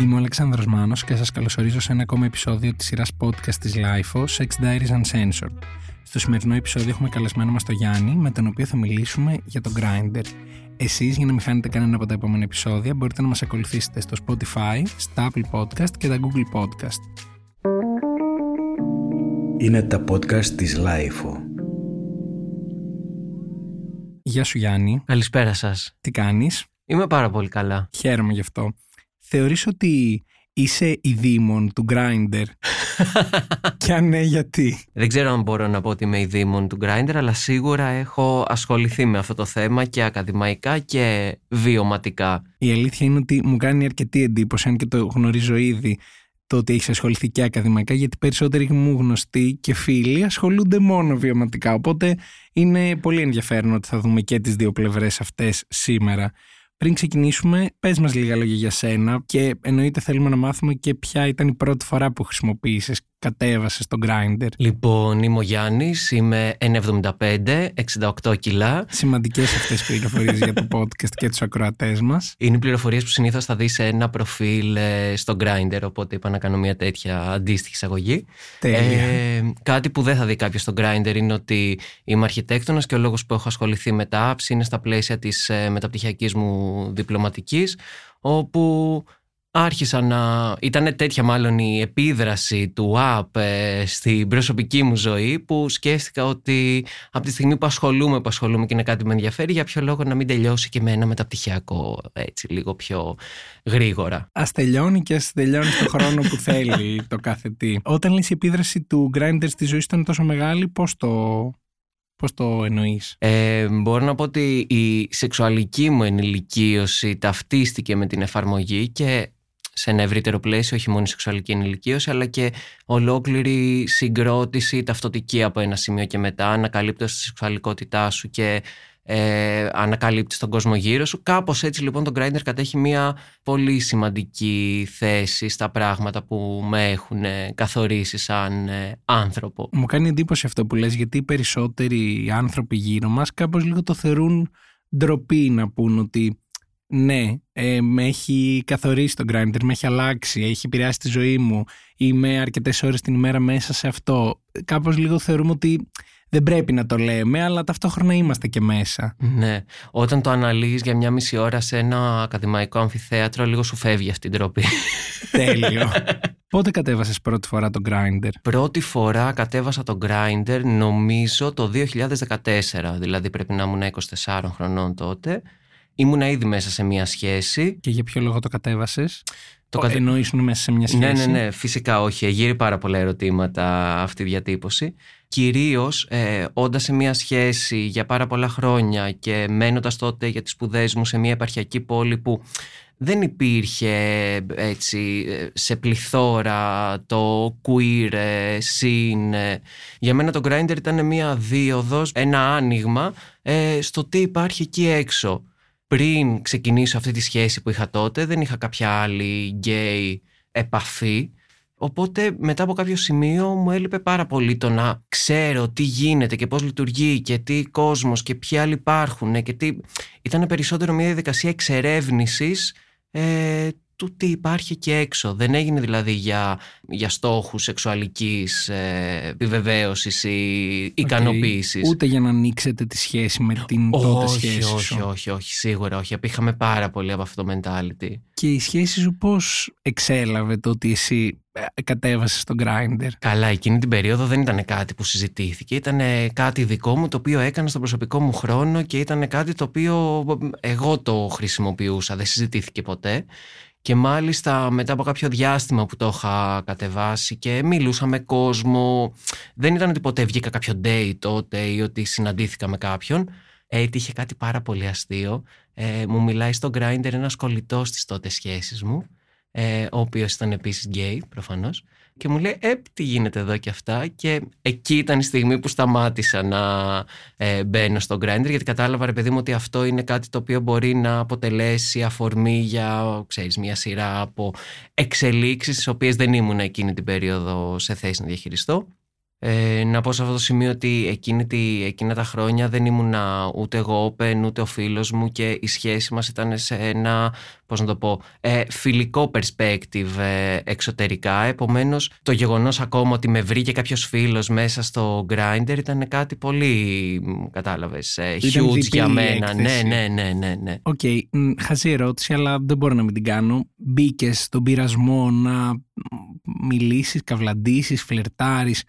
Είμαι ο Αλεξάνδρος Μάνος και σας καλωσορίζω σε ένα ακόμα επεισόδιο της σειράς podcast της LIFO, Sex Diaries Uncensored. Στο σημερινό επεισόδιο έχουμε καλεσμένο μας τον Γιάννη, με τον οποίο θα μιλήσουμε για το Grindr. Εσείς, για να μην χάνετε κανένα από τα επόμενα επεισόδια, μπορείτε να μας ακολουθήσετε στο Spotify, στα Apple Podcast και τα Google Podcast. Είναι τα podcast της LIFO. Γεια σου Γιάννη. Καλησπέρα σας. Τι κάνεις; Είμαι πάρα πολύ καλά. Χαίρομαι γι' αυτό. Θεωρείς ότι είσαι η δήμον του Grindr; Και αν ναι γιατί; Δεν ξέρω αν μπορώ να πω ότι είμαι η δήμον του Grindr, αλλά σίγουρα έχω ασχοληθεί με αυτό το θέμα και ακαδημαϊκά και βιωματικά. Η αλήθεια είναι ότι μου κάνει αρκετή εντύπωση, αν και το γνωρίζω ήδη, το ότι έχεις ασχοληθεί και ακαδημαϊκά, γιατί περισσότεροι μου γνωστοί και φίλοι ασχολούνται μόνο βιωματικά. Οπότε είναι πολύ ενδιαφέρον ότι θα δούμε και τις δύο πλευρές αυτές σήμερα. Πριν ξεκινήσουμε, πες μας λίγα λόγια για σένα και εννοείται θέλουμε να μάθουμε και ποια ήταν η πρώτη φορά που χρησιμοποίησες, κατέβασε τον Grindr. Λοιπόν, είμαι ο Γιάννης, είμαι 1,75, 68 κιλά. Σημαντικές αυτές οι πληροφορίες για το podcast και τους ακροατές μας. Είναι οι πληροφορίες που συνήθως θα δεις σε ένα προφίλ ε, στο Grindr, οπότε είπα να κάνω μια τέτοια αντίστοιχη εισαγωγή. Τέλεια. Ε, κάτι που δεν θα δει κάποιος στο Grindr είναι ότι είμαι αρχιτέκτονας και ο λόγος που έχω ασχοληθεί με τα apps είναι στα πλαίσια της ε, μεταπτυχιακής μου διπλωματικής όπου άρχισα να... Ήταν τέτοια μάλλον η επίδραση του app ε, στην προσωπική μου ζωή που σκέφτηκα ότι από τη στιγμή που ασχολούμαι, που ασχολούμαι και είναι κάτι που με ενδιαφέρει για ποιο λόγο να μην τελειώσει και με ένα μεταπτυχιακό έτσι λίγο πιο γρήγορα. Α τελειώνει και ας τελειώνει το χρόνο που θέλει το κάθε τι. Όταν λες η επίδραση του Grindr στη ζωή σου ήταν τόσο μεγάλη, πώς το, πώς το εννοείς; Ε, μπορώ να πω ότι η σεξουαλική μου ενηλικίωση ταυτίστηκε με την εφαρμογή και σε ένα ευρύτερο πλαίσιο, όχι μόνο η σεξουαλική ενηλικίωση, αλλά και ολόκληρη συγκρότηση ταυτοτική από ένα σημείο και μετά, ανακαλύπτοντας τη σεξουαλικότητά σου και ε, ανακαλύπτεις τον κόσμο γύρω σου. Κάπως έτσι λοιπόν το Grindr κατέχει μια πολύ σημαντική θέση στα πράγματα που με έχουν ε, καθορίσει σαν ε, άνθρωπο. Μου κάνει εντύπωση αυτό που λες γιατί οι περισσότεροι άνθρωποι γύρω μας κάπως λίγο το θεωρούν ντροπή να πούν ότι ναι, ε, με έχει καθορίσει το Grindr, με έχει αλλάξει, έχει επηρεάσει τη ζωή μου, είμαι αρκετές ώρες την ημέρα μέσα σε αυτό. Κάπως λίγο θεωρούμε ότι δεν πρέπει να το λέμε, αλλά ταυτόχρονα είμαστε και μέσα. Ναι. Όταν το αναλύεις για μια μισή ώρα σε ένα ακαδημαϊκό αμφιθέατρο, λίγο σου φεύγει αυτή την τροπή. Τέλειο. Πότε κατέβασες πρώτη φορά το Grindr? Πρώτη φορά κατέβασα το Grindr νομίζω το 2014, δηλαδή πρέπει να ήμουν 24 χρονών τότε. Ήμουνα ήδη μέσα σε μια σχέση. Και για ποιο λόγο το κατέβασες; Το Το κατε- εννοήσουν μέσα σε μια σχέση. Ναι, ναι, ναι, φυσικά όχι. Γύρει πάρα πολλά ερωτήματα αυτή η διατύπωση. Κυρίως ε, όντας σε μια σχέση για πάρα πολλά χρόνια και μένοντας τότε για τις σπουδές μου σε μια επαρχιακή πόλη που δεν υπήρχε έτσι ε, σε πληθώρα το queer ε, scene. ε. Για μένα το Grindr ήταν μια δίωδος, ένα άνοιγμα ε, στο τι υπάρχει εκεί έξω. Πριν ξεκινήσω αυτή τη σχέση που είχα τότε δεν είχα κάποια άλλη γκέι επαφή. Οπότε μετά από κάποιο σημείο μου έλειπε πάρα πολύ το να ξέρω τι γίνεται και πώς λειτουργεί και τι κόσμος και ποιοι άλλοι υπάρχουν και τι... Ήταν περισσότερο μια διαδικασία εξερεύνησης ε, του τι υπάρχει εκεί έξω. Δεν έγινε δηλαδή για, για στόχους σεξουαλικής ε, επιβεβαίωσης ή ικανοποίησης. Ούτε για να ανοίξετε τη σχέση με την τότε όχι, σχέση όχι, σου. όχι, όχι, σίγουρα όχι. Απήχαμε πάρα πολύ από αυτό το mentality. Και η σχέση σου πώς εξέλαβε το ότι εσύ ε, κατέβασες το Grindr; Καλά, εκείνη την περίοδο δεν ήταν κάτι που συζητήθηκε. Ήταν κάτι δικό μου το οποίο έκανα στον προσωπικό μου χρόνο και ήταν κάτι το οποίο εγώ το χρησιμοποιούσα. Δεν συζητήθηκε ποτέ. Και μάλιστα μετά από κάποιο διάστημα που το είχα κατεβάσει και μιλούσα με κόσμο, δεν ήταν ότι ποτέ βγήκα κάποιο date τότε ή ότι συναντήθηκα με κάποιον. Έτυχε κάτι πάρα πολύ αστείο. Ε, μου μιλάει στο Grindr ένας κολλητός της τότε σχέσης μου, ε, ο οποίος ήταν επίσης γκέι προφανώς και μου λέει «Ε, τι γίνεται εδώ και αυτά» και εκεί ήταν η στιγμή που σταμάτησα να ε, μπαίνω στο Grindr γιατί κατάλαβα ρε παιδί μου ότι αυτό είναι κάτι το οποίο μπορεί να αποτελέσει αφορμή για ξέρεις, μια σειρά από εξελίξεις τις οποίες δεν ήμουν εκείνη την περίοδο σε θέση να διαχειριστώ Ε, να πω σε αυτό το σημείο ότι εκείνη τη, εκείνα τα χρόνια δεν ήμουν ούτε εγώ open ούτε ο φίλος μου και η σχέση μας ήταν σε ένα, πώς να το πω, ε, φιλικό perspective ε, εξωτερικά. Επομένως το γεγονός ακόμα ότι με βρήκε κάποιος φίλος μέσα στο Grindr ήταν κάτι πολύ, κατάλαβες, ε, huge για μένα. Ναι, ναι, ναι, ναι. ναι. Ok, okay. χαζή ερώτηση αλλά δεν μπορώ να μην την κάνω. Μπήκες στον πειρασμό να μιλήσεις, καυλαντήσεις, φλερτάρεις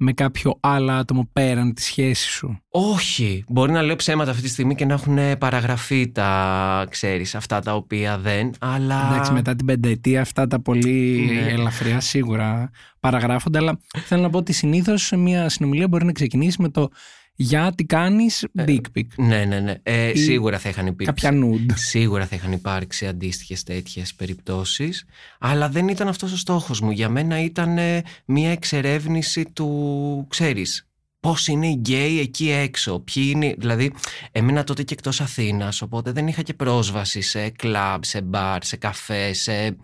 με κάποιο άλλο άτομο πέραν της σχέσης σου; Όχι. Μπορεί να λέω ψέματα αυτή τη στιγμή και να έχουν παραγραφεί τα, ξέρεις, αυτά τα οποία δεν, αλλά... Εντάξει, μετά την πενταετία αυτά τα πολύ ναι. ελαφριά σίγουρα παραγράφονται, αλλά θέλω να πω ότι συνήθως μια συνομιλία μπορεί να ξεκινήσει με το για τι κάνεις ε, dick pic. Ναι, ναι, ναι. Ε, σίγουρα θα είχαν υπάρξει. Κάποια nude. Σίγουρα θα είχαν υπάρξει αντίστοιχες τέτοιες περιπτώσεις. Αλλά δεν ήταν αυτός ο στόχος μου. Για μένα ήταν μια εξερεύνηση του, ξέρεις, πώς είναι οι γκέι εκεί έξω. Ποιοι είναι. Δηλαδή, έμεινα τότε και εκτός Αθήνας, οπότε δεν είχα και πρόσβαση σε κλαμπ, σε μπαρ, σε καφέ, σε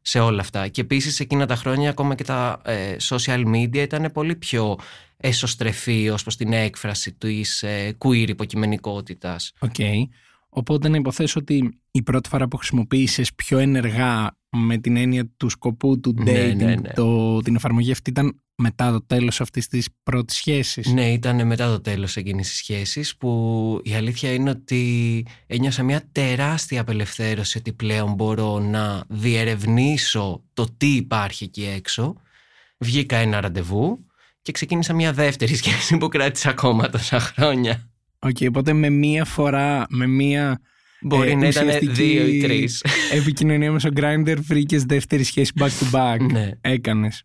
σε όλα αυτά. Και επίσης εκείνα τα χρόνια ακόμα και τα ε, social media ήταν πολύ πιο εσωστρεφή ως προς την έκφραση της ε, queer υποκειμενικότητας. Ok. Okay. Οπότε να υποθέσω ότι η πρώτη φορά που χρησιμοποίησες πιο ενεργά με την έννοια του σκοπού του ναι, dating, ναι, ναι. Το, την εφαρμογή αυτή ήταν μετά το τέλος αυτής της πρώτης σχέσης; Ναι, ήταν μετά το τέλος εκείνης της σχέσης που η αλήθεια είναι ότι ένιωσα μια τεράστια απελευθέρωση ότι πλέον μπορώ να διερευνήσω το τι υπάρχει εκεί έξω. Βγήκα ένα ραντεβού και ξεκίνησα μια δεύτερη σχέση που κράτησε ακόμα τόσα χρόνια. Ok, okay, οπότε με μία φορά, με μία Μπορεί ε, να ήταν δύο ή τρεις. Επικοινωνία με στο Grindr, βρήκες δεύτερη σχέση back to back. ναι. Έκανες.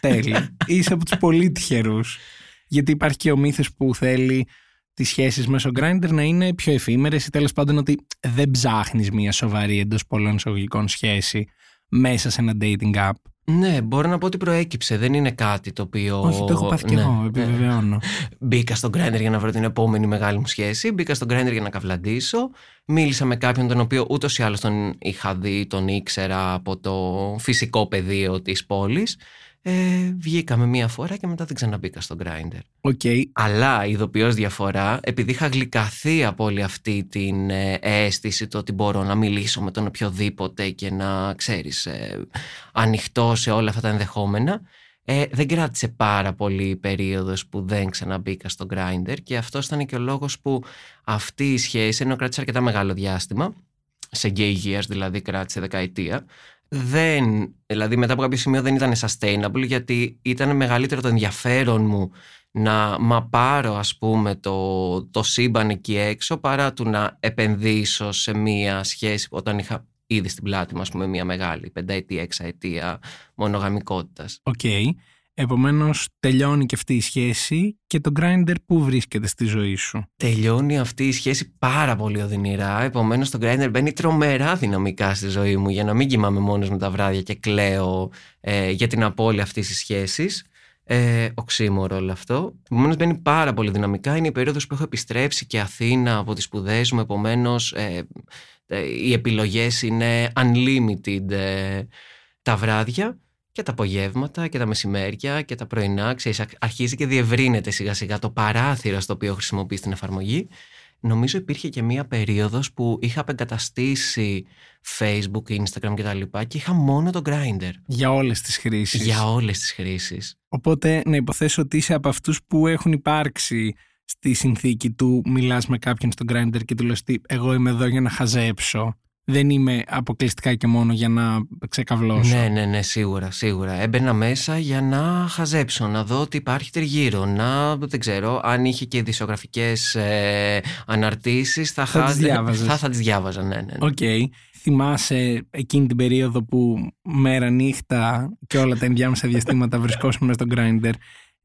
Τέλεια. Είσαι από τους πολύ τυχερούς. Γιατί υπάρχει και ο μύθος που θέλει τις σχέσεις μέσω Grindr να είναι πιο εφήμερες ή τέλος πάντων ότι δεν ψάχνεις μια σοβαρή εντός πολλών εισαγωγικών σχέση μέσα σε ένα dating app. Ναι, μπορώ να πω ότι προέκυψε. Δεν είναι κάτι το οποίο. Όχι, το έχω πάθει ναι. και εγώ, επιβεβαιώνω. Μπήκα στον Grindr για να βρω την επόμενη μεγάλη μου σχέση. Μπήκα στον Grindr για να καυλαντήσω. Μίλησα με κάποιον τον οποίο ούτως ή άλλως τον είχα δει, τον ήξερα από το φυσικό πεδίο της πόλης. Ε, βγήκαμε μία φορά και μετά δεν ξαναμπήκα στο Grindr. Okay. Αλλά ειδοποιώς διαφορά, επειδή είχα γλυκαθεί από όλη αυτή την ε, αίσθηση το ότι μπορώ να μιλήσω με τον οποιοδήποτε και να ξέρεις ε, ανοιχτό σε όλα αυτά τα ενδεχόμενα, ε, δεν κράτησε πάρα πολύ η περίοδος που δεν ξαναμπήκα στο Grindr και αυτός ήταν και ο λόγος που αυτή η σχέση, ενώ κράτησε αρκετά μεγάλο διάστημα, σε gay years δηλαδή κράτησε δεκαετία, δεν, δηλαδή μετά από κάποιο σημείο δεν ήταν sustainable γιατί ήταν μεγαλύτερο το ενδιαφέρον μου να μαπάρω ας πούμε το, το σύμπαν εκεί έξω παρά του να επενδύσω σε μία σχέση όταν είχα ήδη στην πλάτη μου ας πούμε μία μεγάλη πενταετία, εξαετία μονογαμικότητας. OK. Okay. Επομένως, τελειώνει και αυτή η σχέση και το Grindr που βρίσκεται στη ζωή σου. Τελειώνει αυτή η σχέση πάρα πολύ οδυνηρά. Επομένως, το Grindr μπαίνει τρομερά δυναμικά στη ζωή μου για να μην κοιμάμαι μόνος μου τα βράδια και κλαίω ε, για την απώλεια αυτής της σχέσης. Ε, οξύμορο όλο αυτό. Επομένως, μπαίνει πάρα πολύ δυναμικά. Είναι η περίοδος που έχω επιστρέψει και Αθήνα από τις σπουδές μου. Επομένως, ε, ε, οι επιλογές είναι unlimited ε, τα βράδια και τα απογεύματα και τα μεσημέρια και τα πρωινά. Ξέρεις, αρχίζει και διευρύνεται σιγά σιγά το παράθυρο στο οποίο χρησιμοποιείς την εφαρμογή. Νομίζω υπήρχε και μία περίοδος που είχα απεγκαταστήσει Facebook, Instagram κτλ. Και, και είχα μόνο το Grindr. Για όλες τις χρήσεις. Για όλες τις χρήσεις. Οπότε να υποθέσω ότι είσαι από αυτούς που έχουν υπάρξει στη συνθήκη του μιλάς με κάποιον στο Grindr και του λες εγώ είμαι εδώ για να χαζέψω δεν είμαι αποκλειστικά και μόνο για να ξεκαβλώσω. Ναι, ναι, ναι, σίγουρα, σίγουρα. Έμπαινα μέσα για να χαζέψω, να δω τι υπάρχει τριγύρω, να, δεν ξέρω, αν είχε και ειδησιογραφικές ε, αναρτήσεις, θα, θα, τις θα, θα τις διάβαζα, ναι, ναι. Οκ. Okay. Θυμάσαι εκείνη την περίοδο που μέρα νύχτα και όλα τα ενδιάμεσα διαστήματα βρισκόσουν στο Grindr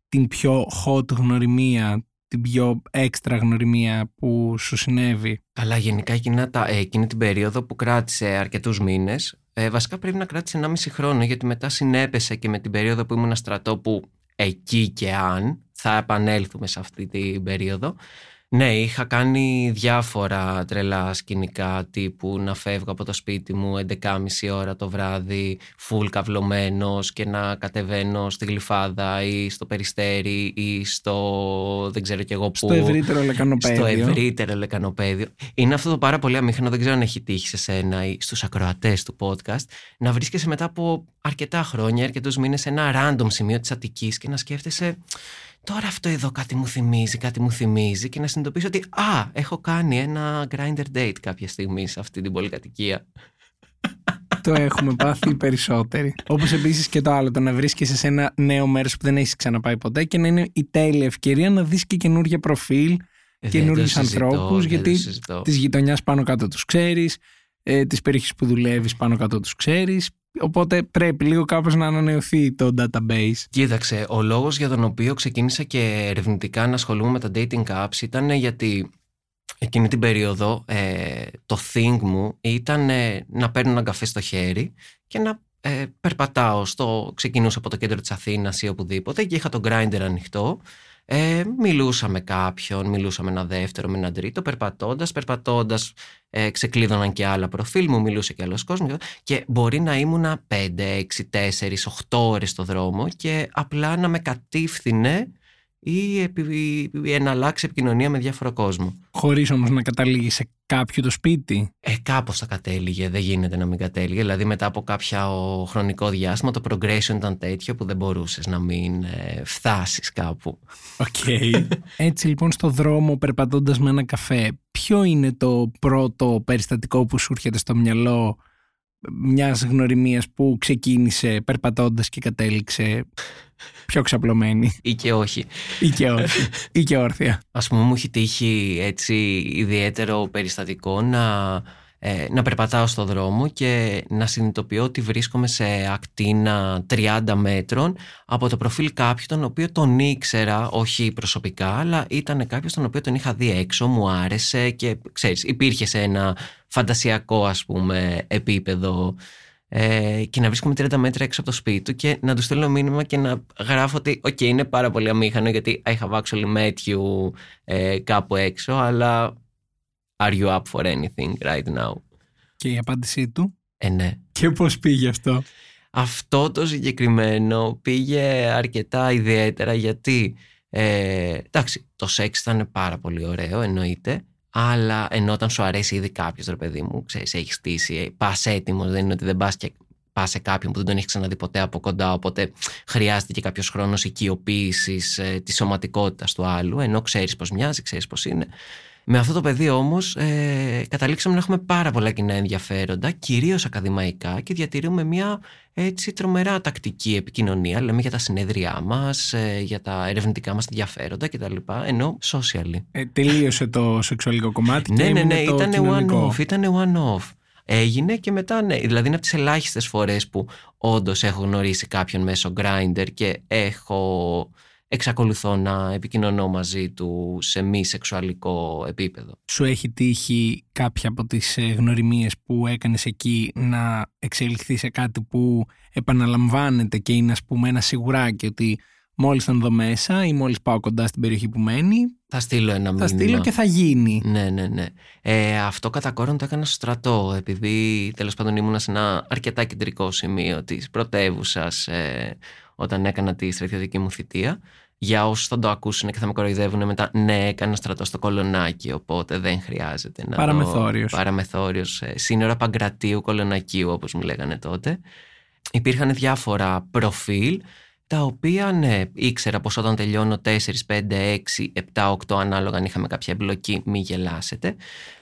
την πιο hot γνωριμία την πιο έξτρα γνωριμία που σου συνέβη. Αλλά γενικά εκείνα τα, ε, εκείνη την περίοδο που κράτησε αρκετούς μήνες, ε, βασικά πρέπει να κράτησε 1,5 χρόνο, γιατί μετά συνέπεσε και με την περίοδο που ήμουν στρατό, που εκεί και αν θα επανέλθουμε σε αυτή την περίοδο. Ναι, είχα κάνει διάφορα τρελά σκηνικά τύπου να φεύγω από το σπίτι μου 11.30 ώρα το βράδυ full καυλωμένος και να κατεβαίνω στη Γλυφάδα ή στο Περιστέρι ή στο δεν ξέρω κι εγώ πού. Στο ευρύτερο λεκανοπέδιο. Στο ευρύτερο λεκανοπέδιο. Είναι αυτό το πάρα πολύ αμήχανο, δεν ξέρω αν έχει τύχει σε σένα ή στους ακροατές του podcast, να βρίσκεσαι μετά από αρκετά χρόνια, αρκετούς μήνες σε ένα random σημείο της Αττικής και να σκέφτεσαι τώρα αυτό εδώ κάτι μου θυμίζει, κάτι μου θυμίζει και να συνειδητοποιήσω ότι α, έχω κάνει ένα grinder date κάποια στιγμή σε αυτή την πολυκατοικία. το έχουμε πάθει οι περισσότεροι. Όπως επίσης και το άλλο, το να βρίσκεσαι σε ένα νέο μέρος που δεν έχεις ξαναπάει ποτέ και να είναι η τέλεια ευκαιρία να δεις και καινούργια προφίλ, Ε, καινούριου δεν το συζητώ, ανθρώπους, δεν το γιατί συζητώ. της γειτονιάς πάνω κάτω τους ξέρεις, ε, της περιοχής που δουλεύεις πάνω κάτω τους ξέρεις. Οπότε πρέπει λίγο κάπως να ανανεωθεί το database. Κοίταξε, ο λόγος για τον οποίο ξεκίνησα και ερευνητικά να ασχολούμαι με τα dating apps ήταν γιατί εκείνη την περίοδο ε, το thing μου ήταν ε, να παίρνω ένα καφέ στο χέρι και να ε, περπατάω στο... Ξεκινούσα από το κέντρο της Αθήνας ή οπουδήποτε και είχα το grinder ανοιχτό. Ε, μιλούσα με κάποιον, μιλούσα με ένα δεύτερο, με έναν τρίτο, περπατώντας, περπατώντας ε, ξεκλείδωναν και άλλα προφίλ μου, μιλούσε και άλλος κόσμος και μπορεί να ήμουν 5, 6, 4, 8 ώρες στο δρόμο και απλά να με κατήφθηνε ή επι- η εναλλάξ επικοινωνία με διάφορο κόσμο. Χωρίς όμως να καταλήγει σε κάποιο το σπίτι. Ε, κάπως θα κατέληγε, δεν γίνεται να μην κατέληγε. Δηλαδή μετά από κάποιο χρονικό διάστημα το progression ήταν τέτοιο που δεν μπορούσες να μην ε, φτάσεις κάπου. Οκ. Έτσι λοιπόν στο δρόμο περπατώντας με ένα καφέ, ποιο είναι το πρώτο περιστατικό που σου έρχεται στο μυαλό μιας γνωριμίας που ξεκίνησε περπατώντας και κατέληξε πιο ξαπλωμένη Ή και όχι. ή και όχι, ή και όρθια. Ας πούμε μου έχει τύχει έτσι ιδιαίτερο περιστατικό να, ε, να περπατάω στο δρόμο και να συνειδητοποιώ ότι βρίσκομαι σε ακτίνα 30 μέτρων από το προφίλ κάποιου τον οποίο τον ήξερα, όχι προσωπικά, αλλά ήταν κάποιος τον οποίο τον είχα δει έξω, μου άρεσε και ξέρεις, υπήρχε σε ένα φαντασιακό ας πούμε επίπεδο. Ε, και να βρίσκομαι 30 μέτρα έξω από το σπίτι του και να του στέλνω μήνυμα και να γράφω ότι οκ, είναι πάρα πολύ αμήχανο γιατί I have actually met you ε, κάπου έξω, αλλά are you up for anything right now? Και η απάντησή του; Ε, ναι. Και πώς πήγε αυτό; Αυτό το συγκεκριμένο πήγε αρκετά ιδιαίτερα γιατί ε, εντάξει, το σεξ ήταν πάρα πολύ ωραίο εννοείται αλλά ενώ όταν σου αρέσει ήδη κάποιος ρε παιδί μου, ξέρεις, έχεις στήσει, πας έτοιμος, δεν είναι ότι δεν πας και πας σε κάποιον που δεν τον έχεις ξαναδεί ποτέ από κοντά. Οπότε χρειάζεται και κάποιος χρόνος οικειοποίησης ε, της σωματικότητας του άλλου, ενώ ξέρεις πώ μοιάζει, ξέρεις πώ είναι. Με αυτό το παιδί όμως ε, καταλήξαμε να έχουμε πάρα πολλά κοινά ενδιαφέροντα, κυρίως ακαδημαϊκά και διατηρούμε μια έτσι τρομερά τακτική επικοινωνία. Λέμε για τα συνέδριά μας, ε, για τα ερευνητικά μας ενδιαφέροντα κτλ. Ενώ socially. Ε, τελείωσε το σεξουαλικό κομμάτι και Ναι, ναι, έμεινε ναι, το ήταν κοινωνικό. one-off. Ήταν one-off. Έγινε και μετά, ναι. Δηλαδή είναι από τις ελάχιστες φορές που όντως έχω γνωρίσει κάποιον μέσω grinder και έχω. Εξακολουθώ να επικοινωνώ μαζί του σε μη σεξουαλικό επίπεδο. Σου έχει τύχει κάποια από τις ε, γνωριμίες που έκανες εκεί να εξελιχθεί σε κάτι που επαναλαμβάνεται και είναι ας πούμε ένα σιγουράκι ότι μόλις τον δω μέσα ή μόλις πάω κοντά στην περιοχή που μένει Θα στείλω ένα μήνυμα. θα στείλω και θα γίνει. Ναι, ναι, ναι. Ε, αυτό κατά κόρον το έκανα στο στρατό, επειδή τέλος πάντων ήμουνα σε ένα αρκετά κεντρικό σημείο της πρωτεύουσας ε, όταν έκανα τη στρατιωτική μου θητεία. Για όσους θα το ακούσουν και θα με κοροϊδεύουν μετά, ναι, έκανα στρατό στο Κολονάκι, οπότε δεν χρειάζεται να. Παραμεθόριος. Το... Παραμεθόριος. ε, Σύνορα Παγκρατίου Κολονακίου, όπως μου λέγανε τότε. Υπήρχαν διάφορα προφίλ τα οποία ναι, ήξερα πως όταν τελειώνω 4, 5, 6, 7, 8 ανάλογα αν είχαμε κάποια εμπλοκή μη γελάσετε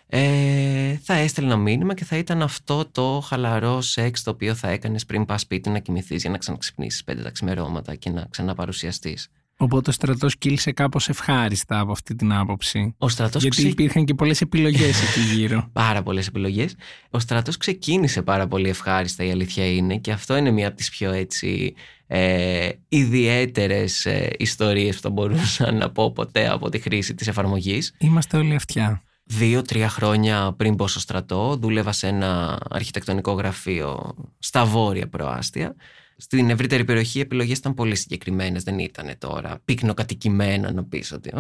ε, θα έστελνα μήνυμα και θα ήταν αυτό το χαλαρό σεξ το οποίο θα έκανες πριν πας σπίτι να κοιμηθείς για να ξαναξυπνήσεις 5 τα ξημερώματα και να ξαναπαρουσιαστείς. Οπότε ο στρατός κύλησε κάπως ευχάριστα από αυτή την άποψη. Ο στρατός Γιατί ξε- υπήρχαν και πολλές επιλογές εκεί γύρω. πάρα πολλές επιλογές. Ο στρατός ξεκίνησε πάρα πολύ ευχάριστα, η αλήθεια είναι, και αυτό είναι μία από τις πιο έτσι ε, ιδιαίτερες ε, ιστορίες που θα μπορούσα να πω ποτέ από τη χρήση της εφαρμογής. Είμαστε όλοι αυτιά. Δύο-τρία χρόνια πριν μπω στο στρατό, δούλευα σε ένα αρχιτεκτονικό γραφείο στα βόρεια προάστια. Στην ευρύτερη περιοχή οι επιλογές ήταν πολύ συγκεκριμένες, δεν ήταν τώρα πυκνοκατοικημένα να πεις ότι.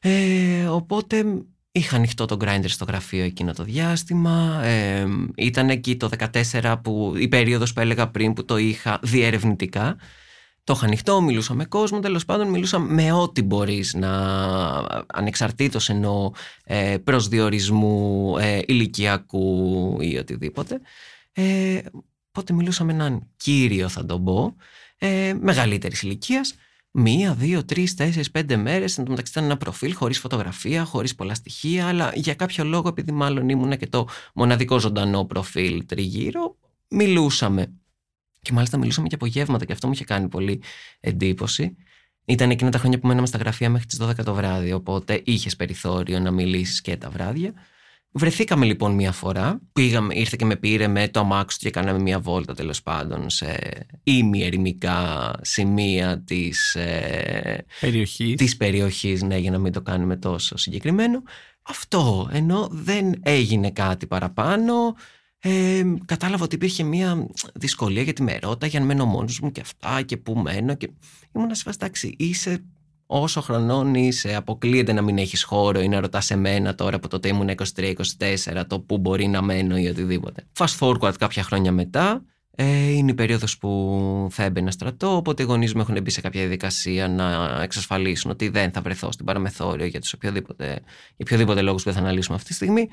Ε, οπότε Είχα ανοιχτό το grinder στο γραφείο εκείνο το διάστημα. Ε, ήταν εκεί το 14 που η περίοδος που έλεγα πριν που το είχα διερευνητικά. Το είχα ανοιχτό, μιλούσα με κόσμο, τέλος πάντων μιλούσα με ό,τι μπορείς να ανεξαρτήτως εννοώ ε, προσδιορισμού ε, ηλικιακού ή οτιδήποτε. Ε, οπότε μιλούσα με έναν κύριο θα τον πω, ε, μεγαλύτερης ηλικίας, μία, δύο, τρεις, τέσσερις, πέντε μέρες. Εν τω μεταξύ ήταν ένα προφίλ χωρίς φωτογραφία, χωρίς πολλά στοιχεία, αλλά για κάποιο λόγο, επειδή μάλλον ήμουν και το μοναδικό ζωντανό προφίλ τριγύρω, μιλούσαμε. Και μάλιστα μιλούσαμε και απογεύματα και αυτό μου είχε κάνει πολύ εντύπωση. Ήταν εκείνα τα χρόνια που μέναμε στα γραφεία μέχρι τις 12 το βράδυ, οπότε είχες περιθώριο να μιλήσεις και τα βράδια. Βρεθήκαμε λοιπόν μία φορά. Πήγαμε, ήρθε και με πήρε με το αμάξι του και κάναμε μία βόλτα τέλος πάντων σε ημιερημικά σημεία της ε, περιοχής. Της περιοχής, ναι, για να μην το κάνουμε τόσο συγκεκριμένο. Αυτό, ενώ δεν έγινε κάτι παραπάνω, ε, κατάλαβα ότι υπήρχε μια δυσκολία γιατί με ρώτα για να μένω μόνος μου και αυτά και πού μένω και ήμουν σε εντάξει είσαι όσο χρονών είσαι, αποκλείεται να μην έχεις χώρο ή να ρωτάς εμένα τώρα που τότε ήμουν 23-24 το που μπορεί να μένω ή οτιδήποτε. Fast forward κάποια χρόνια μετά, ε, είναι η περίοδος που θα έμπαινα στρατό, οπότε οι γονείς μου έχουν μπει σε κάποια διαδικασία να εξασφαλίσουν ότι δεν θα βρεθώ στην παραμεθόριο για, τους οποιοδήποτε, για οποιοδήποτε λόγους που δεν θα αναλύσουμε αυτή τη στιγμή.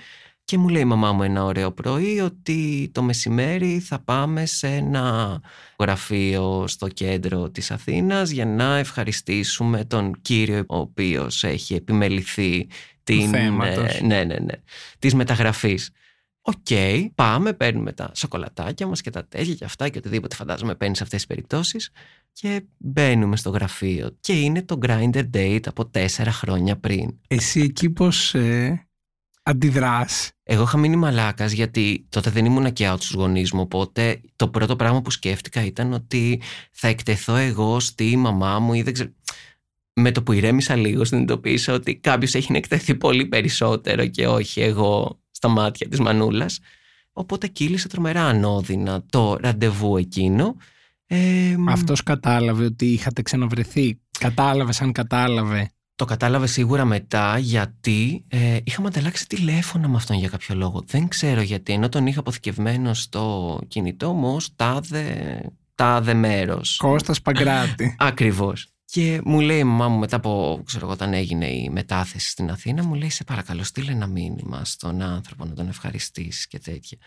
Και μου λέει η μαμά μου ένα ωραίο πρωί ότι το μεσημέρι θα πάμε σε ένα γραφείο στο κέντρο της Αθήνας για να ευχαριστήσουμε τον κύριο ο οποίος έχει επιμεληθεί την, ε, ναι, ναι, ναι, της μεταγραφής. Οκ, πάμε, παίρνουμε τα σοκολατάκια μας και τα τέτοια και αυτά και οτιδήποτε φαντάζομαι παίρνεις σε αυτές τις περιπτώσεις και μπαίνουμε στο γραφείο και είναι το Grindr date από τέσσερα χρόνια πριν. Εσύ εκεί πώς ε, αντιδράς; Εγώ είχα μείνει μαλάκας γιατί τότε δεν ήμουν και out στους γονείς μου. Οπότε το πρώτο πράγμα που σκέφτηκα ήταν ότι θα εκτεθώ εγώ στη μαμά μου ή δεν ξέρω. Με το που ηρέμησα λίγο, συνειδητοποίησα ότι κάποιος έχει εκτεθεί πολύ περισσότερο και όχι εγώ στα μάτια της μανούλας. Οπότε κύλησε τρομερά ανώδυνα το ραντεβού εκείνο. Ε, Αυτός κατάλαβε ότι είχατε ξαναβρεθεί. Κατάλαβε αν κατάλαβε. Το κατάλαβε σίγουρα μετά γιατί ε, είχαμε ανταλλάξει τηλέφωνα με αυτόν για κάποιο λόγο. Δεν ξέρω γιατί, ενώ τον είχα αποθηκευμένο στο κινητό μου ως τάδε, τάδε μέρος. Κώστας Παγκράτη. Ακριβώς. Και μου λέει η μαμά μου μετά από, ξέρω εγώ, όταν έγινε η μετάθεση στην Αθήνα, μου λέει σε παρακαλώ στείλε ένα μήνυμα στον άνθρωπο να τον ευχαριστήσεις και τέτοια.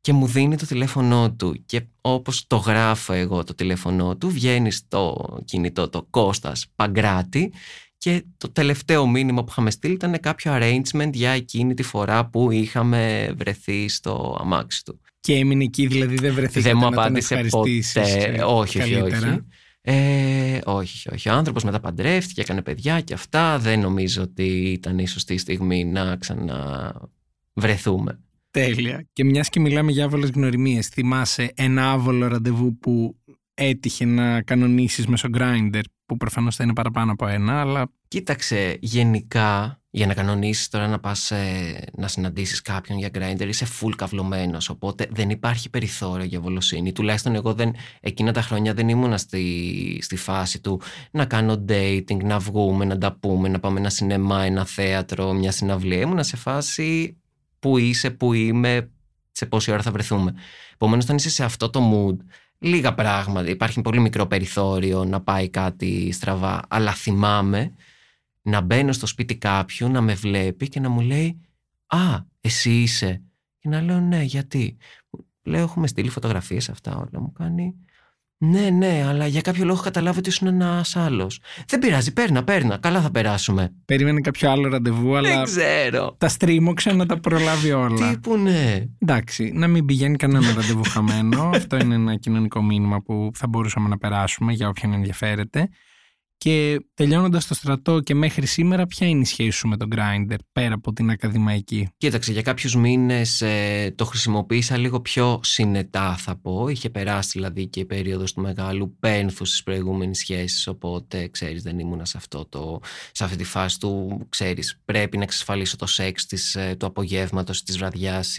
Και μου δίνει το τηλέφωνό του και όπως το γράφω εγώ το τηλέφωνό του βγαίνει στο κινητό το Κώστας Παγκράτη και το τελευταίο μήνυμα που είχαμε στείλει ήταν κάποιο arrangement για εκείνη τη φορά που είχαμε βρεθεί στο αμάξι του. Και έμεινε εκεί, δηλαδή δεν βρεθήκατε δεν μου να απάντησε τον ποτέ. Όχι, όχι, όχι. Ε, όχι, όχι. Ο άνθρωπος μετά παντρεύτηκε, έκανε παιδιά και αυτά. Δεν νομίζω ότι ήταν η σωστή στιγμή να ξαναβρεθούμε. Τέλεια. Και μιας και μιλάμε για άβολες γνωριμίες, θυμάσαι ένα άβολο ραντεβού που έτυχε να κανονίσεις μέσω grinder που προφανώς θα είναι παραπάνω από ένα, αλλά. Κοίταξε, γενικά για να κανονίσεις τώρα να πας ε, να συναντήσεις κάποιον για grinder είσαι full καυλωμένος. Οπότε δεν υπάρχει περιθώριο για βολοσύνη. Τουλάχιστον εγώ δεν, εκείνα τα χρόνια δεν ήμουνα στη, στη φάση του να κάνω dating, να βγούμε, να τα πούμε, να πάμε ένα σινεμά, ένα θέατρο, μια συναυλία. Ήμουνα σε φάση που είσαι, που είμαι, σε πόση ώρα θα βρεθούμε. Επομένως, όταν είσαι σε αυτό το mood, λίγα πράγματα. Υπάρχει πολύ μικρό περιθώριο να πάει κάτι στραβά. Αλλά θυμάμαι να μπαίνω στο σπίτι κάποιου, να με βλέπει και να μου λέει «Α, εσύ είσαι». Και να λέω «Ναι, γιατί». Λέω «Έχουμε στείλει φωτογραφίες αυτά όλα». Μου κάνει ναι, ναι, αλλά για κάποιο λόγο καταλάβω ότι ήσουν ένας άλλος. Δεν πειράζει, παίρνα, παίρνα. Καλά θα περάσουμε. Περίμενε κάποιο άλλο ραντεβού, αλλά. Δεν ξέρω. Τα στρίμωξε να τα προλάβει όλα. Τι που ναι. Εντάξει, να μην πηγαίνει κανένα ραντεβού χαμένο. Αυτό είναι ένα κοινωνικό μήνυμα που θα μπορούσαμε να περάσουμε για όποιον ενδιαφέρεται. Και τελειώνοντας το στρατό και μέχρι σήμερα, ποια είναι η σχέση σου με τον Grindr πέρα από την ακαδημαϊκή; Κοίταξε, για κάποιους μήνες ε, το χρησιμοποίησα λίγο πιο συνετά, θα πω. Είχε περάσει δηλαδή και η περίοδος του μεγάλου πένθους στις προηγούμενες σχέσεις. Οπότε, ξέρεις, δεν ήμουνα σε, αυτό το, σε αυτή τη φάση του, ξέρεις, πρέπει να εξασφαλίσω το σεξ της, ε, του απογεύματος της βραδιάς.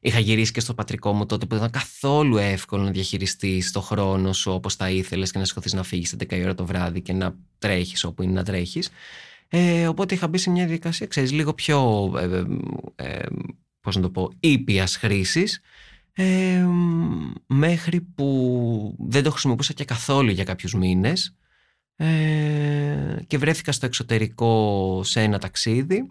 Είχα γυρίσει και στο πατρικό μου τότε που δεν ήταν καθόλου εύκολο να διαχειριστείς το χρόνο σου όπως θα ήθελες και να σηκωθείς να φύγεις 11 ώρα το βράδυ και να τρέχεις όπου είναι να τρέχεις. Ε, οπότε είχα μπει σε μια διαδικασία, ξέρεις, λίγο πιο. Ε, ε, ε πώς να το πω, ήπιας χρήσης ε, μέχρι που δεν το χρησιμοποιούσα και καθόλου για κάποιους μήνες ε, και βρέθηκα στο εξωτερικό σε ένα ταξίδι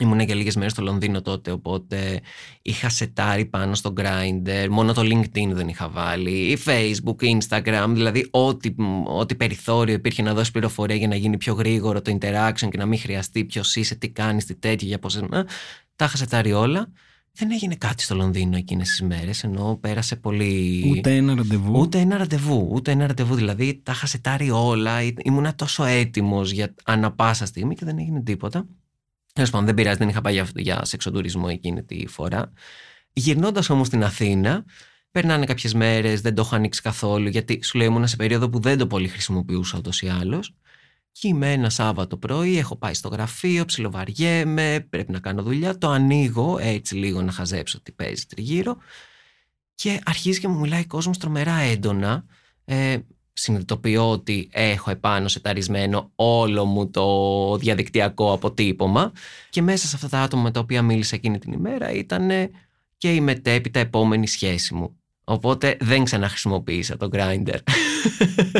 Ήμουν για λίγες μέρες στο Λονδίνο τότε, οπότε είχα σετάρει πάνω στο Grindr, μόνο το LinkedIn δεν είχα βάλει, ή Facebook, ή Instagram, δηλαδή ό,τι, ό,τι περιθώριο υπήρχε να δώσεις πληροφορία για να γίνει πιο γρήγορο το interaction και να μην χρειαστεί ποιος είσαι, τι κάνεις, τι τέτοια, για πώς... Ε, τα είχα σετάρει όλα. Δεν έγινε κάτι στο Λονδίνο εκείνες τις μέρες, ενώ πέρασε πολύ... Ούτε ένα ραντεβού. Ούτε ένα ραντεβού, ούτε ένα ραντεβού, δηλαδή τα είχα σετάρει όλα, ήμουνα τόσο έτοιμος για ανα πάσα στιγμή και δεν έγινε τίποτα. Τέλος πάντων, δεν πειράζει, δεν είχα πάει για, για σεξοτουρισμό εκείνη τη φορά. Γυρνώντας όμως στην Αθήνα, περνάνε κάποιες μέρες, δεν το έχω ανοίξει καθόλου, γιατί σου λέει ήμουν σε περίοδο που δεν το πολύ χρησιμοποιούσα ούτως ή άλλως. Και είμαι ένα Σάββατο πρωί, έχω πάει στο γραφείο, ψιλοβαριέμαι, πρέπει να κάνω δουλειά. Το ανοίγω έτσι λίγο να χαζέψω τι παίζει τριγύρω. Και αρχίζει και μου μιλάει κόσμος τρομερά έντονα. Ε, συνειδητοποιώ ότι έχω επάνω σεταρισμένο όλο μου το διαδικτυακό αποτύπωμα και μέσα σε αυτά τα άτομα με τα οποία μίλησα εκείνη την ημέρα ήταν και η μετέπειτα επόμενη σχέση μου. Οπότε δεν ξαναχρησιμοποίησα το Grindr.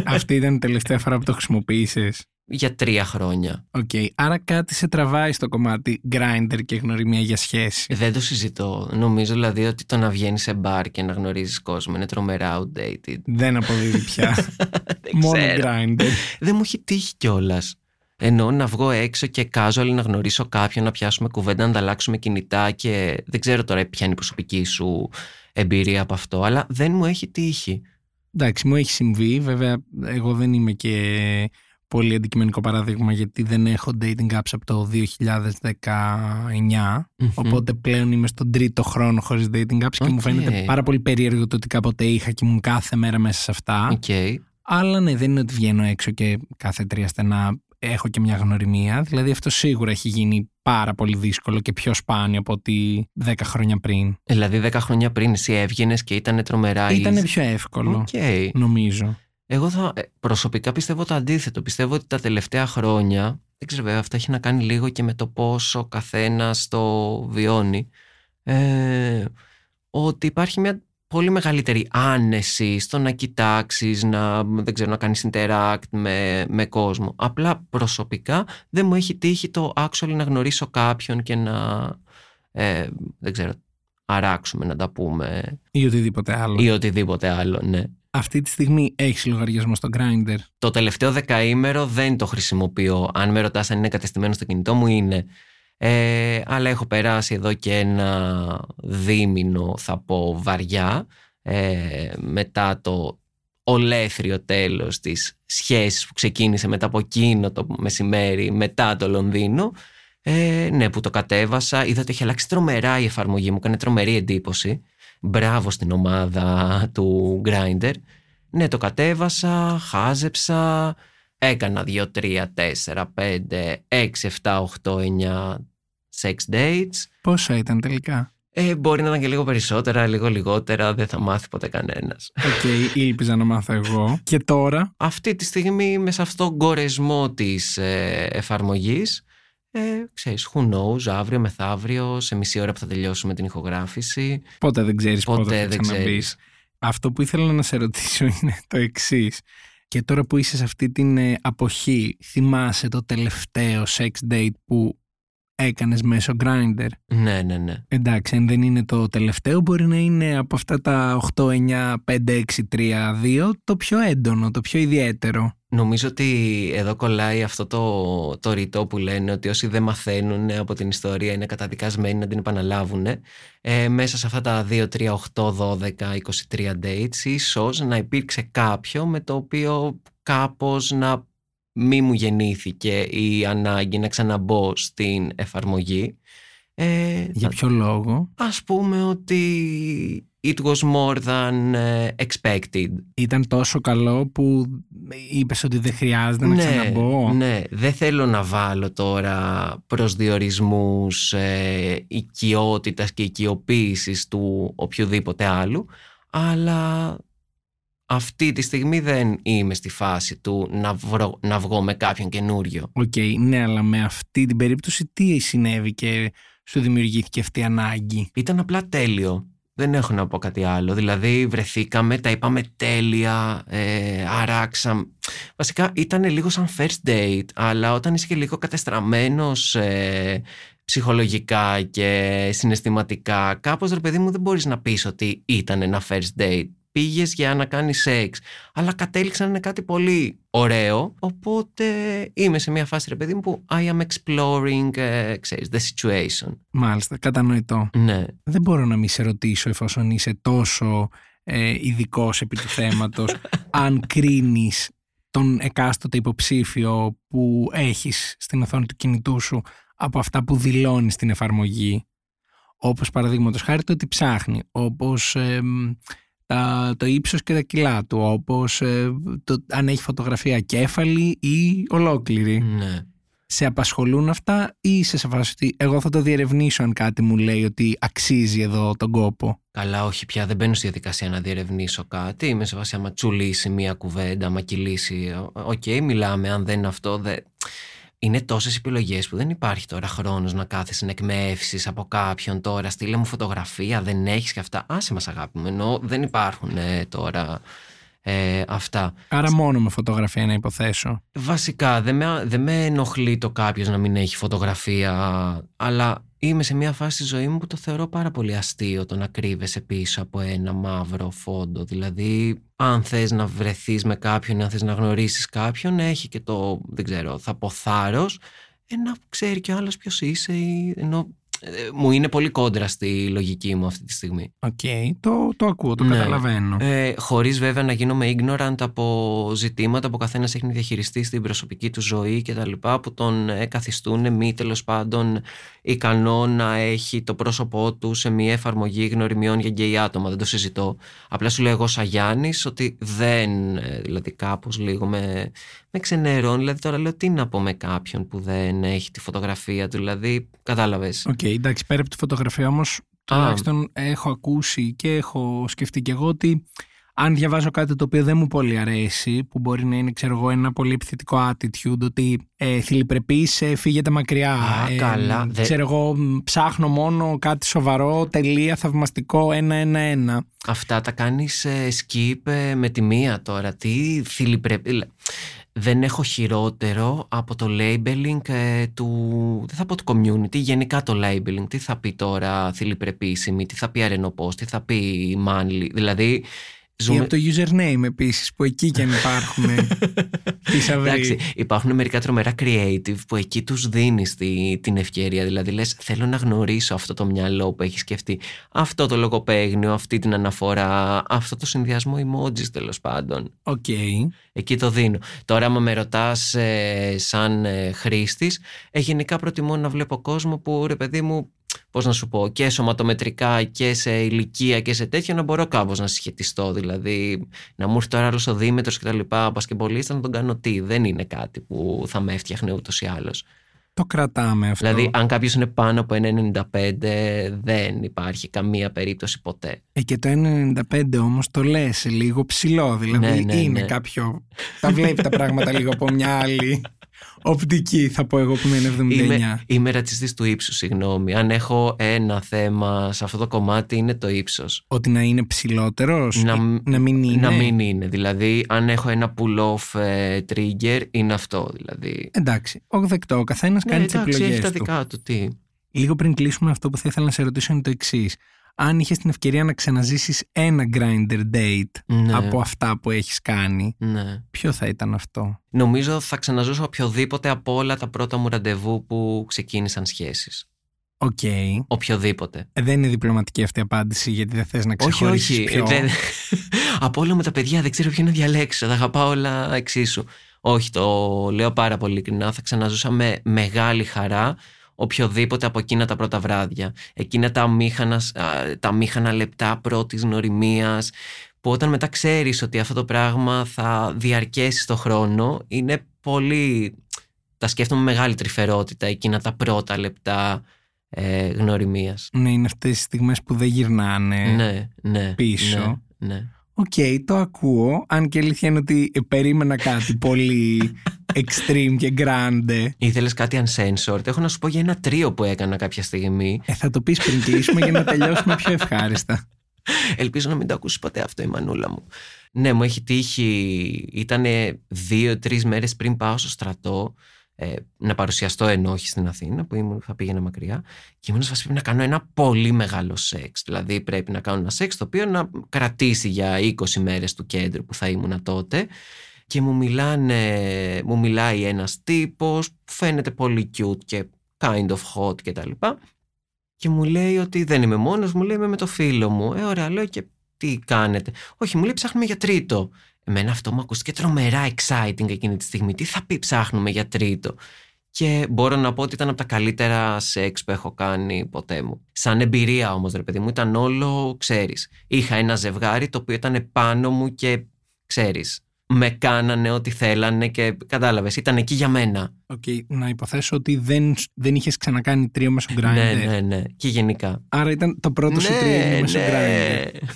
Αυτή ήταν η τελευταία φορά που το χρησιμοποίησες για τρία χρόνια. OK. Okay. Άρα κάτι σε τραβάει στο κομμάτι Grindr και γνωριμία για σχέση. Δεν το συζητώ. Νομίζω δηλαδή ότι το να βγαίνεις σε μπαρ και να γνωρίζεις κόσμο είναι τρομερά outdated. Δεν αποδίδει πια. Μόνο Grindr. Δεν μου έχει τύχει κιόλας. Ενώ να βγω έξω και casual να γνωρίσω κάποιον, να πιάσουμε κουβέντα, να ανταλλάξουμε κινητά και δεν ξέρω τώρα ποια είναι η προσωπική σου εμπειρία από αυτό, αλλά δεν μου έχει τύχει. Εντάξει, μου έχει συμβεί. Βέβαια, εγώ δεν είμαι και πολύ αντικειμενικό παράδειγμα γιατί δεν έχω dating apps από το 2019 οπότε πλέον είμαι στον τρίτο χρόνο χωρίς dating apps και μου φαίνεται πάρα πολύ περίεργο το ότι κάποτε είχα και ήμουν κάθε μέρα μέσα σε αυτά. Okay. αλλά ναι δεν είναι ότι βγαίνω έξω και κάθε τρία στενά έχω και μια γνωριμία. Δηλαδή αυτό σίγουρα έχει γίνει πάρα πολύ δύσκολο και πιο σπάνιο από ότι 10 χρόνια πριν. Δηλαδή 10 χρόνια πριν εσύ έβγαινες και ήταν τρομερά Ήταν πιο εύκολο okay. νομίζω εγώ θα, ε, προσωπικά πιστεύω το αντίθετο. Πιστεύω ότι τα τελευταία χρόνια, δεν ξέρω βέβαια, αυτά έχει να κάνει λίγο και με το πόσο καθένας το βιώνει, ε, ότι υπάρχει μια πολύ μεγαλύτερη άνεση στο να κοιτάξεις, να, δεν ξέρω, να κάνεις interact με, με κόσμο. Απλά προσωπικά δεν μου έχει τύχει το actually να γνωρίσω κάποιον και να, ε, δεν ξέρω, αράξουμε να τα πούμε. Ή οτιδήποτε άλλο. Ή οτιδήποτε άλλο, ναι. Αυτή τη στιγμή έχεις λογαριασμό στο Grindr. Το τελευταίο δεκαήμερο δεν το χρησιμοποιώ. Αν με ρωτάς αν είναι κατεστημένο στο κινητό μου, είναι. Ε, αλλά έχω περάσει εδώ και ένα δίμηνο, θα πω, βαριά, ε, μετά το ολέθριο τέλος της σχέσης που ξεκίνησε μετά από εκείνο το μεσημέρι, μετά το Λονδίνο. Ε, ναι, που το κατέβασα. Είδα ότι έχει αλλάξει τρομερά η εφαρμογή μου, έκανε τρομερή εντύπωση. Μπράβο στην ομάδα του Grindr. Ναι, το κατέβασα, χάζεψα, έκανα 2, 3, 4, 5, 6, 7, 8, 9 sex dates. Πόσα ήταν τελικά; Ε, μπορεί να ήταν και λίγο περισσότερα, λίγο λιγότερα, δεν θα μάθει ποτέ κανένας. OK, okay, ήλπιζα να μάθω εγώ. Και τώρα; Αυτή τη στιγμή, μέσα σε αυτόν τον κορεσμό της ε, εφαρμογής, ε, ξέρεις, who knows, αύριο, μεθαύριο, σε μισή ώρα που θα τελειώσουμε την ηχογράφηση. Ποτέ δεν ξέρεις πότε, πότε θα δεν ξαναμπείς. Αυτό που ήθελα να σε ρωτήσω είναι το εξής. Και τώρα που είσαι σε αυτή την ε, αποχή, θυμάσαι το τελευταίο sex date που έκανες μέσω Grindr. Ναι, ναι, ναι. Εντάξει, αν δεν είναι το τελευταίο, μπορεί να είναι από αυτά τα 8, 9, 5, 6, 3, 2 το πιο έντονο, το πιο ιδιαίτερο. Νομίζω ότι εδώ κολλάει αυτό το, το ρητό που λένε ότι όσοι δεν μαθαίνουν από την ιστορία είναι καταδικασμένοι να την επαναλάβουν. Ε, μέσα σε αυτά τα 2, 3, 8, 12, 23 dates ίσως να υπήρξε κάποιο με το οποίο κάπως να μη μου γεννήθηκε η ανάγκη να ξαναμπω στην εφαρμογή. Ε, Για ποιο λόγο; Ας πούμε ότι it was more than ε, expected. Ήταν τόσο καλό που είπες ότι δεν χρειάζεται να ναι, ξαναμπω. Ναι, δεν θέλω να βάλω τώρα προσδιορισμούς ε, οικειότητας και οικειοποίησης του οποιοδήποτε άλλου, αλλά αυτή τη στιγμή δεν είμαι στη φάση του να, βρω, να βγω με κάποιον καινούριο. OK, okay, ναι, αλλά με αυτή την περίπτωση τι συνέβη και σου δημιουργήθηκε αυτή η ανάγκη; Ήταν απλά τέλειο. Δεν έχω να πω κάτι άλλο. Δηλαδή βρεθήκαμε, τα είπαμε τέλεια, ε, αράξαμε. Βασικά ήταν λίγο σαν first date, αλλά όταν είσαι και λίγο κατεστραμμένος ε, ψυχολογικά και συναισθηματικά, κάπως ρε παιδί μου δεν μπορείς να πεις ότι ήταν ένα first date πήγες για να κάνεις σεξ. Αλλά κατέληξαν να είναι κάτι πολύ ωραίο. Οπότε είμαι σε μια φάση, ρε παιδί μου, που I am exploring, uh, ξέρεις, the situation. Μάλιστα, κατανοητό. Ναι. Δεν μπορώ να μην σε ρωτήσω εφόσον είσαι τόσο ε, ειδικός επί του θέματος, αν κρίνεις τον εκάστοτε υποψήφιο που έχεις στην οθόνη του κινητού σου από αυτά που δηλώνεις στην εφαρμογή. Όπως παραδείγματος χάρη το ότι ψάχνει, όπως τα, το ύψος και τα κιλά του, όπως ε, το, αν έχει φωτογραφία ακέφαλη ή ολόκληρη. Ναι. Σε απασχολούν αυτά ή σε σε φάση ότι εγώ θα το διερευνήσω αν κάτι μου λέει ότι αξίζει εδώ τον κόπο; Καλά, όχι πια. Δεν μπαίνω στη διαδικασία να διερευνήσω κάτι. Είμαι σε φάση άμα τσουλήσει μία κουβέντα, άμα κυλήσει. OK, okay, μιλάμε. Αν δεν είναι αυτό, δεν είναι τόσες επιλογές που δεν υπάρχει τώρα χρόνος να κάθεσαι να εκμεύσεις από κάποιον τώρα. Στείλε μου φωτογραφία, δεν έχεις και αυτά. Άσε μας, αγάπη μου. Ενώ δεν υπάρχουν ε, τώρα ε, αυτά. Άρα μόνο με φωτογραφία να υποθέσω. Βασικά, δεν με, δεν με ενοχλεί το κάποιος να μην έχει φωτογραφία, αλλά είμαι σε μια φάση της ζωή μου που το θεωρώ πάρα πολύ αστείο το να κρύβεσαι πίσω από ένα μαύρο φόντο. Δηλαδή, αν θες να βρεθείς με κάποιον, αν θες να γνωρίσεις κάποιον, έχει και το, δεν ξέρω, θα πω θάρρος, ε, να ξέρει και ο άλλος ποιος είσαι, ενώ ε, μου είναι πολύ κόντρα στη λογική μου αυτή τη στιγμή. OK, okay, το, το ακούω, το ναι. καταλαβαίνω. Ε, Χωρίς βέβαια να γίνομαι ignorant από ζητήματα που ο καθένας έχει διαχειριστεί στην προσωπική του ζωή και τα λοιπά που τον ε, καθιστούν μη τέλος πάντων ικανό να έχει το πρόσωπό του σε μια εφαρμογή γνωριμιών για γκέι άτομα. Δεν το συζητώ. Απλά σου λέω εγώ σαν Γιάννης ότι δεν, ε, δηλαδή κάπως λίγο με, με ξενερώνει. Δηλαδή τώρα λέω τι να πω με κάποιον που δεν έχει τη φωτογραφία του. Δηλαδή κατάλαβες. OK, okay, εντάξει, πέρα από τη φωτογραφία όμως, τουλάχιστον έχω ακούσει και έχω σκεφτεί και εγώ ότι αν διαβάζω κάτι το οποίο δεν μου πολύ αρέσει, που μπορεί να είναι ξέρω εγώ, ένα πολύ επιθετικό attitude, ότι ε, θηλυπρεπείς ε, φύγετε μακριά. Α, ε, καλά. Ξέρω εγώ, ψάχνω μόνο κάτι σοβαρό, τελεία, θαυμαστικό, ένα-ένα-ένα. Αυτά τα κάνεις ε, skip ε, με τη μία τώρα. Τι θηλυπρεπείς δεν έχω χειρότερο από το labeling ε, του, δεν θα πω του community, γενικά το labeling. Τι θα πει τώρα θηλυπρεπής ή μη, τι θα πει αρρενωπός, τι θα πει manly. Δηλαδή Ζούμε... Ή από το username επίσης, που εκεί και αν υπάρχουν. Εντάξει, υπάρχουν μερικά τρομερά creative που εκεί τους δίνεις την ευκαιρία. Δηλαδή, λες, θέλω να γνωρίσω αυτό το μυαλό που έχει σκεφτεί, αυτό το λογοπαίγνιο, αυτή την αναφορά, αυτό το συνδυασμό emojis τέλος πάντων. Οκ. Εκεί το δίνω. Τώρα, άμα με ρωτάς ε, σαν ε, χρήστης, ε, γενικά προτιμώ να βλέπω κόσμο που ρε παιδί μου πώς να σου πω, και σωματομετρικά και σε ηλικία και σε τέτοιο να μπορώ κάπως να συσχετιστώ. Δηλαδή, να μου έρθει τώρα άλλο ο Δήμετρο και τα λοιπά, πασκεμπολίστα να τον κάνω τι. Δεν είναι κάτι που θα με έφτιαχνε ούτως ή άλλως. Το κρατάμε αυτό. Δηλαδή, αν κάποιος είναι πάνω από 1,95, δεν υπάρχει καμία περίπτωση ποτέ. Ε, και το 1,95 όμως το λες λίγο ψηλό. Δηλαδή, ναι, ναι, είναι ναι. κάποιο. τα βλέπει τα πράγματα λίγο από μια άλλη οπτική, θα πω εγώ που είναι 79. Είμαι, είμαι ρατσιστής του ύψους, συγγνώμη. Αν έχω ένα θέμα σε αυτό το κομμάτι είναι το ύψος. Ότι να είναι ψηλότερος, να, να μην είναι; Να μην είναι. Δηλαδή, αν έχω ένα pull-off ε, trigger, είναι αυτό. Δηλαδή. Εντάξει, όχι δεκτό. Ο καθένας ναι, κάνει τις επιλογέ. Έχει τα δικά του. Τι. Λίγο πριν κλείσουμε, αυτό που θα ήθελα να σε ρωτήσω είναι το εξής αν είχες την ευκαιρία να ξαναζήσεις ένα Grindr date ναι. από αυτά που έχεις κάνει, ναι. ποιο θα ήταν αυτό; Νομίζω θα ξαναζήσω οποιοδήποτε από όλα τα πρώτα μου ραντεβού που ξεκίνησαν σχέσεις. OK. Okay. Οποιοδήποτε. Ε, δεν είναι διπλωματική αυτή η απάντηση γιατί δεν θες να ξεχωρίσεις όχι, όχι. Δεν... από όλα με τα παιδιά δεν ξέρω ποιο να διαλέξω. Θα αγαπάω όλα εξίσου. Όχι, το λέω πάρα πολύ ειλικρινά. Θα ξαναζούσα με μεγάλη χαρά οποιοδήποτε από εκείνα τα πρώτα βράδια. Εκείνα τα αμήχανα, τα αμήχανα λεπτά πρώτης γνωριμίας που όταν μετά ξέρεις ότι αυτό το πράγμα θα διαρκέσει στο χρόνο είναι πολύ... Τα σκέφτομαι με μεγάλη τρυφερότητα εκείνα τα πρώτα λεπτά ε, γνωριμίας. Ναι, είναι αυτές οι στιγμές που δεν γυρνάνε ναι, ναι, πίσω. Ναι, ναι. Οκ, το ακούω. Αν και αλήθεια είναι ότι περίμενα κάτι πολύ extreme και grande. Ήθελες κάτι uncensored. Έχω να σου πω για ένα τρίο που έκανα κάποια στιγμή. Ε, θα το πεις πριν κλείσουμε για να τελειώσουμε πιο ευχάριστα. Ελπίζω να μην το ακούσεις ποτέ αυτό η μανούλα μου. Ναι, μου έχει τύχει. Ήταν δύο-τρεις μέρες πριν πάω στο στρατό ε, να παρουσιαστώ ενώ όχι στην Αθήνα που ήμουν, θα πήγαινα μακριά και ήμουν πρέπει να κάνω ένα πολύ μεγάλο σεξ δηλαδή πρέπει να κάνω ένα σεξ το οποίο να κρατήσει για 20 μέρες του κέντρου που θα ήμουν τότε και μου, μιλάνε, μου μιλάει ένας τύπος που φαίνεται πολύ cute και kind of hot και τα λοιπά και μου λέει ότι δεν είμαι μόνος, μου λέει είμαι με το φίλο μου. Ε, ωραία, λέω και τι κάνετε. Όχι, μου λέει ψάχνουμε για τρίτο. Εμένα αυτό μου ακούστηκε τρομερά exciting εκείνη τη στιγμή. Τι θα πει ψάχνουμε για τρίτο. Και μπορώ να πω ότι ήταν από τα καλύτερα σεξ που έχω κάνει ποτέ μου. Σαν εμπειρία όμως ρε παιδί μου ήταν όλο, ξέρεις. Είχα ένα ζευγάρι το οποίο ήταν πάνω μου και ξέρεις. Με κάνανε ό,τι θέλανε και κατάλαβες, ήταν εκεί για μένα. OK, okay, να υποθέσω ότι δεν, δεν είχες ξανακάνει τρίο μέσω Grindr. Ναι, ναι, ναι, και γενικά. Άρα ήταν το πρώτο σου ναι, τρίο μέσω ναι. Grindr.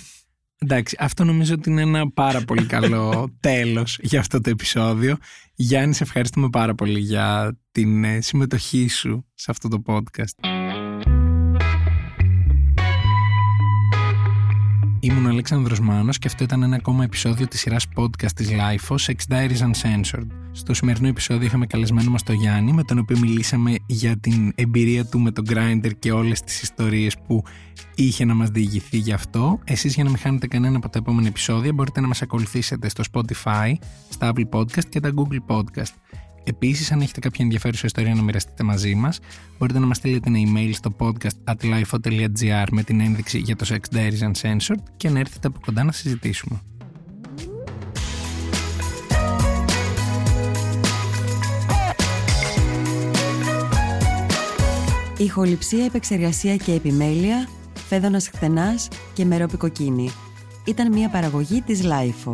Εντάξει, αυτό νομίζω ότι είναι ένα πάρα πολύ καλό τέλος για αυτό το επεισόδιο. Γιάννη, σε ευχαριστούμε πάρα πολύ για την ε, συμμετοχή σου σε αυτό το podcast. Ήμουν ο Αλέξανδρος Μάνος και αυτό ήταν ένα ακόμα επεισόδιο της σειράς podcast της LIFO, Sex Diaries Uncensored. Στο σημερινό επεισόδιο είχαμε καλεσμένο μας τον Γιάννη, με τον οποίο μιλήσαμε για την εμπειρία του με τον Grindr και όλες τις ιστορίες που είχε να μας διηγηθεί γι' αυτό. Εσείς για να μην χάνετε κανένα από τα επόμενα επεισόδια μπορείτε να μας ακολουθήσετε στο Spotify, στα Apple Podcast και τα Google Podcast. Επίσης, αν έχετε κάποια ενδιαφέρουσα ιστορία να μοιραστείτε μαζί μας, μπορείτε να μας στείλετε ένα email στο podcast at lifeo.gr με την ένδειξη για το Sex Diaries Uncensored και να έρθετε από κοντά να συζητήσουμε. Ηχοληψία, επεξεργασία και επιμέλεια, Φαίδωνας Χτενάς και Μερόπη Κοκκίνη. Ήταν μια παραγωγή της LIFO.